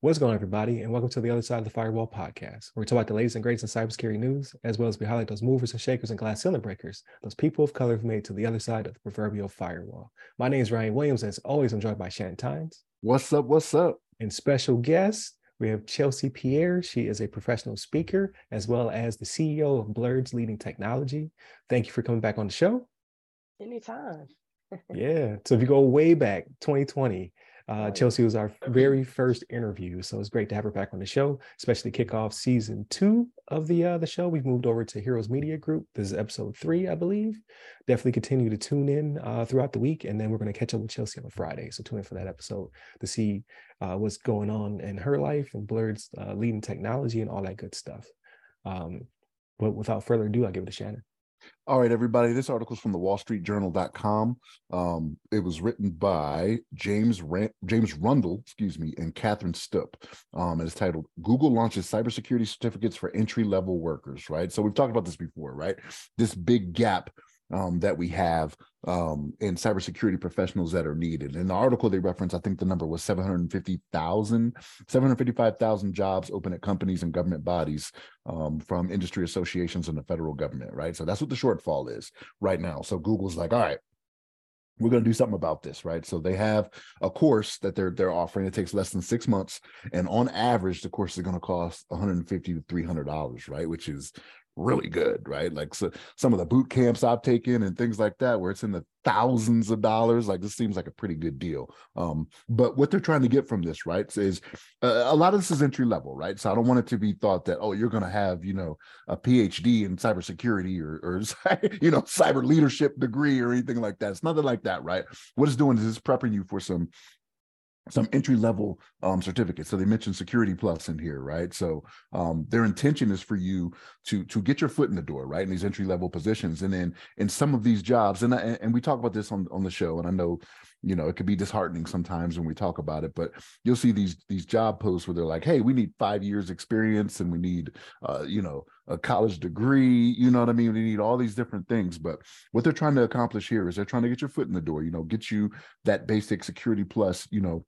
What's going on, everybody, and welcome to the Other Side of the Firewall podcast, where we talk about the latest and greatest in cybersecurity news, as well as we highlight those movers and shakers and glass ceiling breakers, those people of color who've made to the other side of the proverbial firewall. My name is Ryan Williams, and as always, I'm joined by Shannon Tynes. What's up? What's up? And special guest, we have Chelsea Pierre. She is a professional speaker, as well as the CEO of Blerds Leading Technology. Thank you for coming back on the show. Anytime. Yeah. So if you go way back, 2020, uh, Chelsea was our very first interview, so it's great to have her back on the show, especially kick off season two of the uh, the show. We've moved over to Heroes Media Group. This is episode three, I believe. Definitely continue to tune in uh, throughout the week, and then we're going to catch up with Chelsea on Friday. So tune in for that episode to see uh, what's going on in her life and Blerds uh, leading technology and all that good stuff. Um, but without further ado, I'll give it to Shannon. All right, everybody. This article is from the WallStreetJournal.com. Um, it was written by James Rand- James Rundle, excuse me, and Catherine Stupp. Um, and it's titled "Google launches cybersecurity certificates for entry level workers." Right. So we've talked about this before, right? This big gap um, that we have um, in cybersecurity professionals that are needed. In the article they reference, I think the number was 750,000, 755,000 jobs open at companies and government bodies um, from industry associations and the federal government, right? So that's what the shortfall is right now. So Google's like, all right, we're going to do something about this right so they have a course that they're they're offering it takes less than six months and on average the course is going to cost 150 to 300 dollars right which is really good, right? Like so, some of the boot camps I've taken and things like that, where it's in the thousands of dollars. Like this seems like a pretty good deal. Um, but what they're trying to get from this, right, is uh, a lot of this is entry level, right? So I don't want it to be thought that oh, you're going to have you know a PhD in cybersecurity or or you know cyber leadership degree or anything like that. It's nothing like that, right? What it's doing is it's prepping you for some some entry level um, certificates. So they mentioned Security Plus in here, right? So um, their intention is for you to to get your foot in the door, right, in these entry level positions, and then in some of these jobs, and I, and we talk about this on on the show, and I know you know it could be disheartening sometimes when we talk about it, but you'll see these these job posts where they're like, hey, we need five years experience, and we need uh, you know a college degree, you know what I mean? We need all these different things, but what they're trying to accomplish here is they're trying to get your foot in the door, you know, get you that basic Security Plus, you know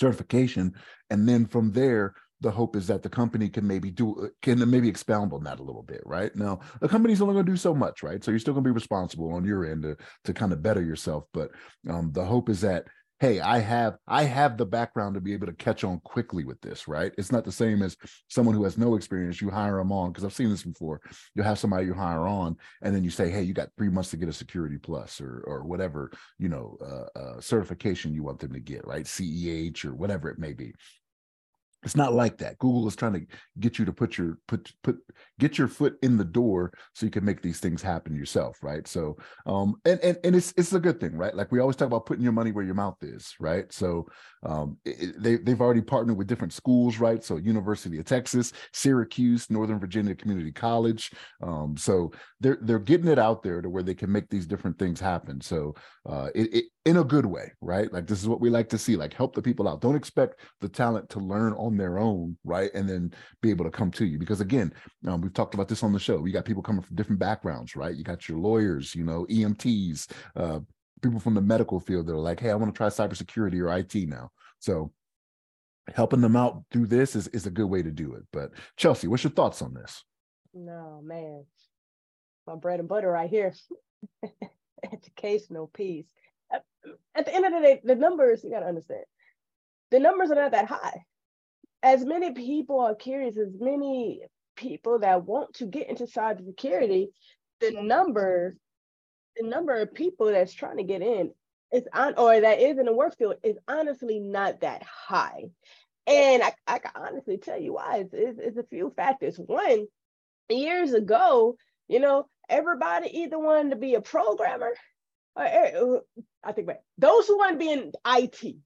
certification. And then from there the hope is that the company can maybe do can maybe expound on that a little bit right? Now the company's only going to do so much right? So you're still going to be responsible on your end to, to kind of better yourself. But um, the hope is that hey i have i have the background to be able to catch on quickly with this right? It's not the same as someone who has no experience you hire them on because i've seen this before. You have somebody you hire on and then you say hey you got three months to get a security plus or or whatever you know uh, uh, certification you want them to get right? Ceh or whatever it may be it's not like that. Google is trying to get you to put your put put get your foot in the door so you can make these things happen yourself right? So um and and, and it's it's a good thing right? Like we always talk about putting your money where your mouth is right? So um it, they, they've already partnered with different schools right? So university of texas syracuse northern virginia community college um so they're they're getting it out there to where they can make these different things happen. So uh it, it in a good way right? Like this is what we like to see like help the people out. Don't expect the talent to learn on their own right? And then be able to come to you. Because again um, we've talked about this on the show. We got people coming from different backgrounds right? You got your lawyers you know emts uh, people from the medical field that are like hey i want to try cybersecurity or it now. So helping them out through this is, is a good way to do it. But chelsea what's your thoughts on this? No man. My bread and butter right here. Educational piece at the end of the day, the numbers, you got to understand, the numbers are not that high. As many people are curious, as many people that want to get into cybersecurity, the number, the number of people that's trying to get in is on, or that is in the work field is honestly not that high. And I, I can honestly tell you why. It's, it's, it's a few factors. One, years ago, you know, everybody either wanted to be a programmer or I think right. Those who want to be in IT,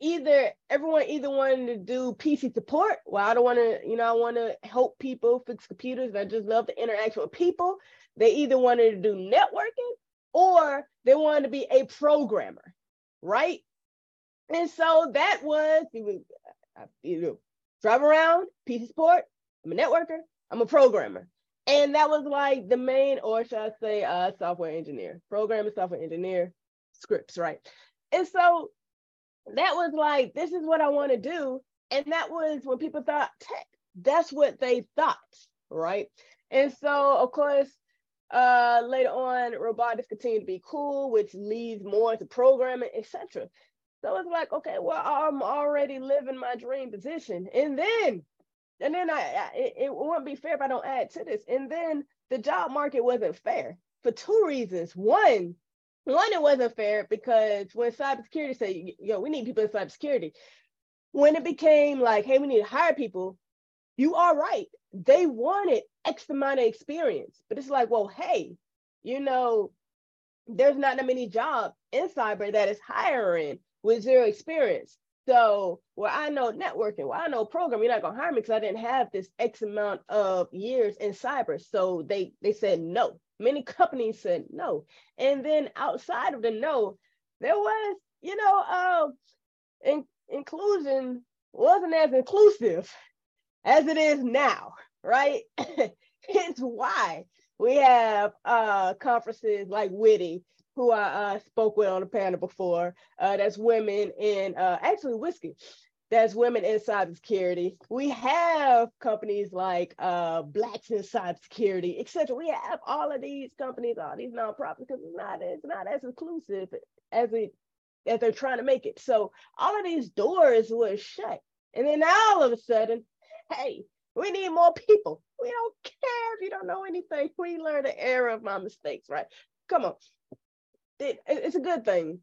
either everyone either wanted to do PC support. Well, I don't want to, you know, I want to help people fix computers. I just love the interaction with people. They either wanted to do networking or they wanted to be a programmer, right? And so that was you uh, know, drive around, PC support. I'm a networker. I'm a programmer and that was like the main, or should I say, uh, software engineer, programming software engineer. scripts, right? And so that was like, this is what I want to do. And that was when people thought tech, that's what they thought, right? And so, of course, uh, later on, robotics continue to be cool, which leads more to programming, etc. So it's like, okay, well, I'm already living my dream position. And then, and then I, I it, it wouldn't be fair if I don't add to this. And then the job market wasn't fair for two reasons. One, one, it wasn't fair because when cybersecurity said, yo, we need people in cybersecurity, when it became like, hey, we need to hire people, you are right. They wanted X amount of experience, but it's like, well, hey, you know, there's not that many jobs in cyber that is hiring with zero experience. So where I know networking, where I know programming, you're not gonna hire me because I didn't have this X amount of years in cyber. So they they said no. Many companies said no. And then outside of the no, there was, you know, uh, in, inclusion wasn't as inclusive as it is now, right? Hence why we have uh, conferences like WITI, who I uh, spoke with on the panel before. Uh, that's women in uh, actually whiskey. That's women in cybersecurity. We have companies like uh, Blacks in Cybersecurity, etc. We have all of these companies, all these nonprofits, because it's not it's not as inclusive as it as they're trying to make it. So all of these doors were shut, and then all of a sudden, hey, we need more people. We don't care if you don't know anything. We learn the error of my mistakes, right? Come on. It, it's a good thing.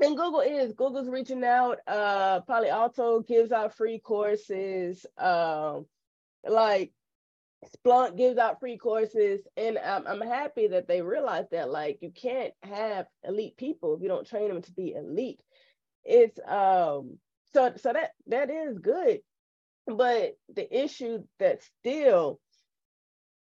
And Google is Google's reaching out. Uh, Palo Alto gives out free courses. Um, like Splunk gives out free courses, and I'm, I'm happy that they realize that like you can't have elite people if you don't train them to be elite. It's um so so that that is good but the issue that still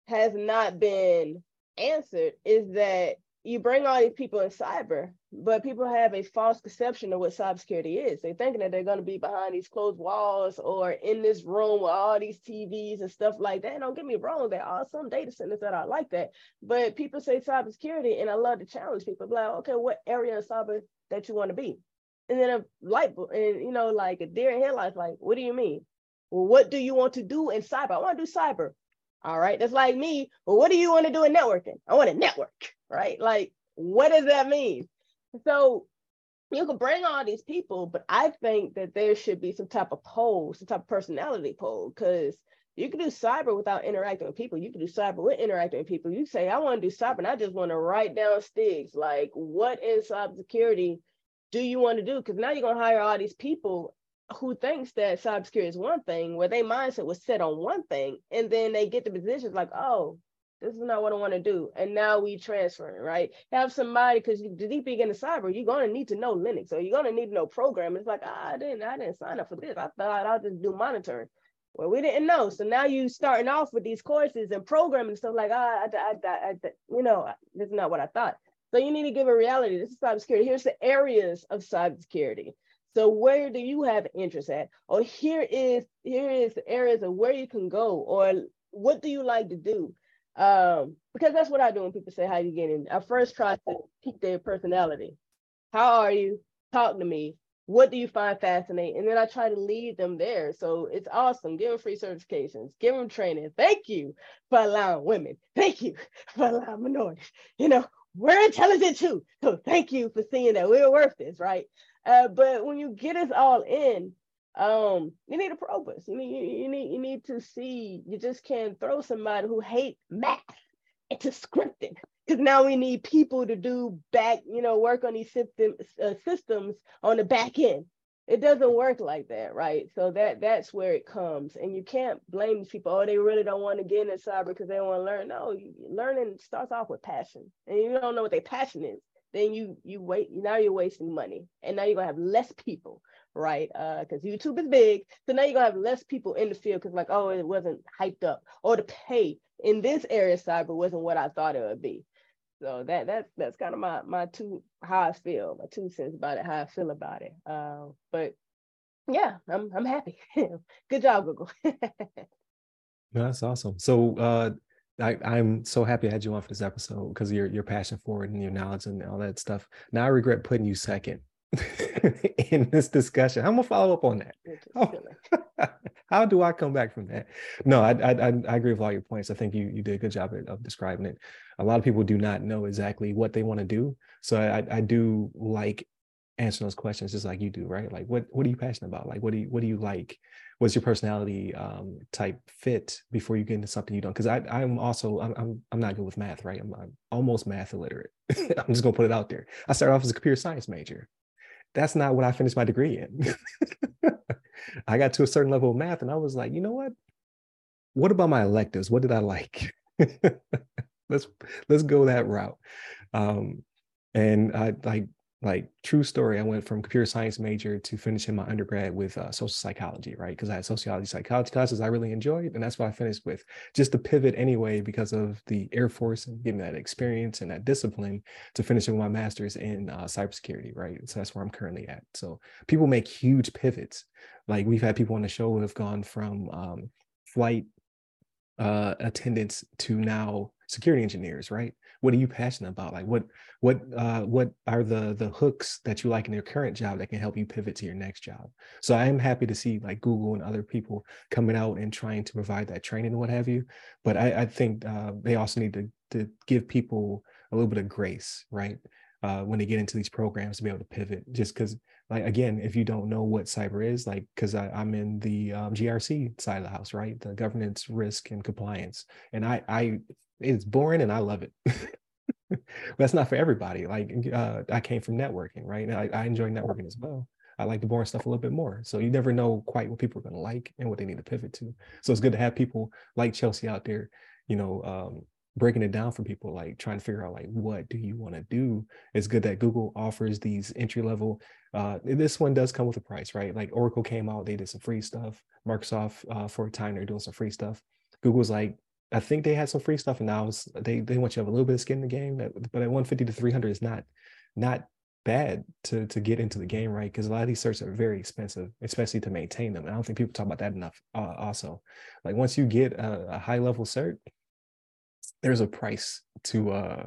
has not been answered is that you bring all these people in cyber, but people have a false conception of what cybersecurity is. They're thinking that they're going to be behind these closed walls or in this room with all these TVs and stuff like that. And don't get me wrong, there are some data centers that are like that. But people say cybersecurity, and I love to challenge people. Like, okay, what area of cyber that you want to be? And then a light bulb, and you know, like a deer in headlights, like, what do you mean? Well, what do you want to do in cyber? I want to do cyber. All right. That's like me. Well, what do you want to do in networking? I want to network, right? Like, what does that mean? So you can bring all these people, but I think that there should be some type of poll, some type of personality poll, because you can do cyber without interacting with people. You can do cyber with interacting with people. You say, I want to do cyber, and I just want to write down sticks. Like, what in cybersecurity do you want to do? Because now you're gonna hire all these people who thinks that cybersecurity is one thing, where their mindset was set on one thing, and then they get the positions like, oh, this is not what I want to do. And now we transferring, right? Have somebody because you deep get into cyber, you're gonna need to know Linux or you're gonna need to know programming. It's like, ah, I didn't, I didn't sign up for this. I thought I'll just do monitoring. Well, we didn't know. So now you starting off with these courses and programming stuff like, ah, I, I, I, I, you know, this is not what I thought. So you need to give a reality. This is cybersecurity. Here's the areas of cybersecurity. So where do you have interest at? Or here is here is the areas of where you can go, or what do you like to do? Um, because that's what I do when people say how you get in. I first try to pique their personality. How are you? Talk to me. What do you find fascinating? And then I try to lead them there. So it's awesome. Give them free certifications, give them training. Thank you for allowing women. Thank you for allowing minorities. You know, we're intelligent too. So thank you for seeing that we're worth this, right? Uh, but when you get us all in, um, you need a probe us. You need, you, you need, you need to see. You just can't throw somebody who hate math into scripting because now we need people to do back, you know, work on these systems, uh, systems on the back end. It doesn't work like that, right? So that that's where it comes, and you can't blame these people. Oh, they really don't want to get into cyber because they want to learn. No, learning starts off with passion, and you don't know what their passion is then you you wait now you're wasting money and now you're gonna have less people right? Uh because youtube is big so now you're gonna have less people in the field because like oh it wasn't hyped up or the pay in this area cyber wasn't what i thought it would be. So that that's that's kind of my my two how i feel my two cents about it how i feel about it. Uh, but yeah i'm i'm happy. Good job google. That's awesome. So uh I, I'm so happy I had you on for this episode because your your passion for it and your knowledge and all that stuff. Now I regret putting you second in this discussion. I'm gonna follow up on that. How, oh, how, do I come back from that? No, I, I I agree with all your points. I think you you did a good job of describing it. A lot of people do not know exactly what they want to do, so I I do like answering those questions just like you do, right? Like what what are you passionate about? Like what do you what do you like? What's your personality um, type fit before you get into something you don't? Because I I'm also I'm, I'm I'm not good with math, right? I'm, I'm almost math illiterate. I'm just gonna put it out there. I started off as a computer science major. That's not what I finished my degree in. I got to a certain level of math and I was like, you know what? What about my electives? What did I like? let's let's go that route. Um, and I like like true story i went from computer science major to finishing my undergrad with uh, social psychology right? Because i had sociology psychology classes i really enjoyed and that's what i finished with. Just to pivot anyway because of the air force and getting that experience and that discipline to finishing my master's in uh, cybersecurity right? So that's where i'm currently at. So people make huge pivots. Like we've had people on the show who have gone from um, flight uh, attendants to now security engineers right? What are you passionate about? Like what what uh what are the the hooks that you like in your current job that can help you pivot to your next job? So i am happy to see like google and other people coming out and trying to provide that training and what have you. But i, I think uh, they also need to to give people a little bit of grace right? Uh, when they get into these programs to be able to pivot just because like again if you don't know what cyber is like because i'm in the um, grc side of the house right? The governance risk and compliance. And i i it's boring and I love it. but that's not for everybody. Like uh, I came from networking, right? And I, I enjoy networking as well. I like the boring stuff a little bit more. So you never know quite what people are going to like and what they need to pivot to. So it's good to have people like Chelsea out there, you know, um, breaking it down for people, like trying to figure out like what do you want to do. It's good that Google offers these entry level. Uh, this one does come with a price, right? Like Oracle came out, they did some free stuff. Microsoft uh, for a time they're doing some free stuff. Google's like I think they had some free stuff, and now they they want you to have a little bit of skin in the game. But at 150 to 300 is not not bad to to get into the game, right? Because a lot of these certs are very expensive, especially to maintain them. And I don't think people talk about that enough. Uh, also, like once you get a, a high level cert, there's a price to uh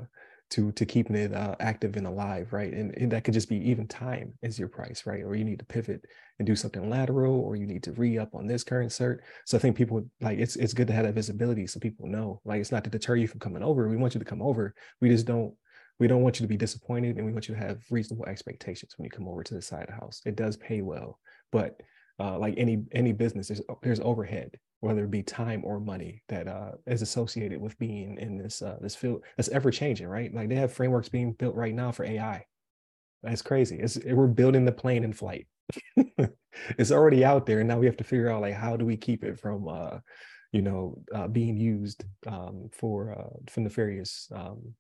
to to keeping it uh, active and alive, right? And, and that could just be even time is your price, right? Or you need to pivot and do something lateral, or you need to re up on this current cert. So I think people like it's it's good to have that visibility so people know. Like it's not to deter you from coming over. We want you to come over. We just don't we don't want you to be disappointed, and we want you to have reasonable expectations when you come over to the side of the house. It does pay well, but uh, like any any business, there's there's overhead, whether it be time or money that uh, is associated with being in this uh, this field that's ever changing, right? Like they have frameworks being built right now for AI. That's crazy. It's we're building the plane in flight. it's already out there, and now we have to figure out like how do we keep it from uh, you know uh, being used um, for uh, for nefarious um,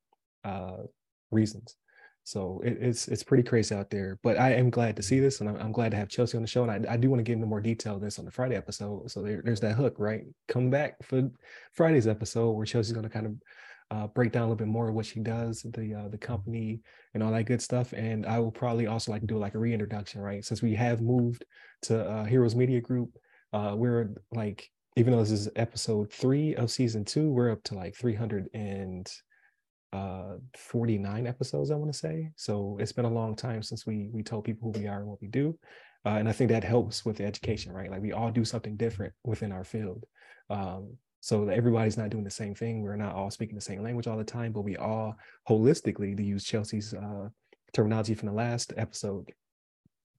uh, reasons. So it, it's it's pretty crazy out there. But I am glad to see this, and I'm, I'm glad to have Chelsea on the show. And I, I do want to get into more detail of this on the Friday episode. So there, there's that hook, right? Come back for Friday's episode where Chelsea's going to kind of uh, break down a little bit more of what she does, the uh, the company, and all that good stuff. And I will probably also like do like a reintroduction, right? Since we have moved to uh, Heroes Media Group, uh, we're like even though this is episode three of season two, we're up to like 300 and uh 49 episodes i want to say. So it's been a long time since we we told people who we are and what we do uh, and i think that helps with the education right? Like we all do something different within our field. Um so everybody's not doing the same thing. We're not all speaking the same language all the time but we all holistically to use chelsea's uh terminology from the last episode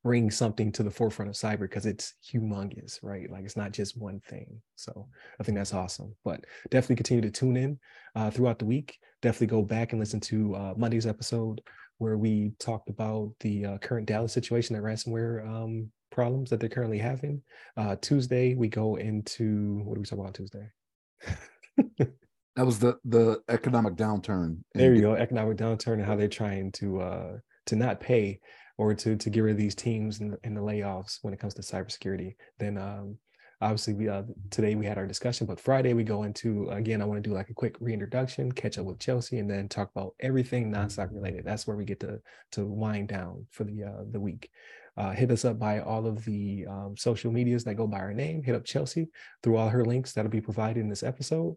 bring something to the forefront of cyber because it's humongous, right? Like it's not just one thing. So I think that's awesome. But definitely continue to tune in uh, throughout the week. Definitely go back and listen to uh, Monday's episode where we talked about the uh, current Dallas situation, the ransomware um, problems that they're currently having. Uh, Tuesday we go into what do we talk about Tuesday? that was the the economic downturn. There you go, economic downturn and how they're trying to uh, to not pay or to to get rid of these teams and, the layoffs when it comes to cybersecurity, then um, obviously we uh, today we had our discussion, but Friday we go into again. I want to do like a quick reintroduction, catch up with Chelsea, and then talk about everything non-cyber related. That's where we get to to wind down for the uh, the week. Uh, hit us up by all of the um, social medias that go by our name. Hit up Chelsea through all her links that'll be provided in this episode.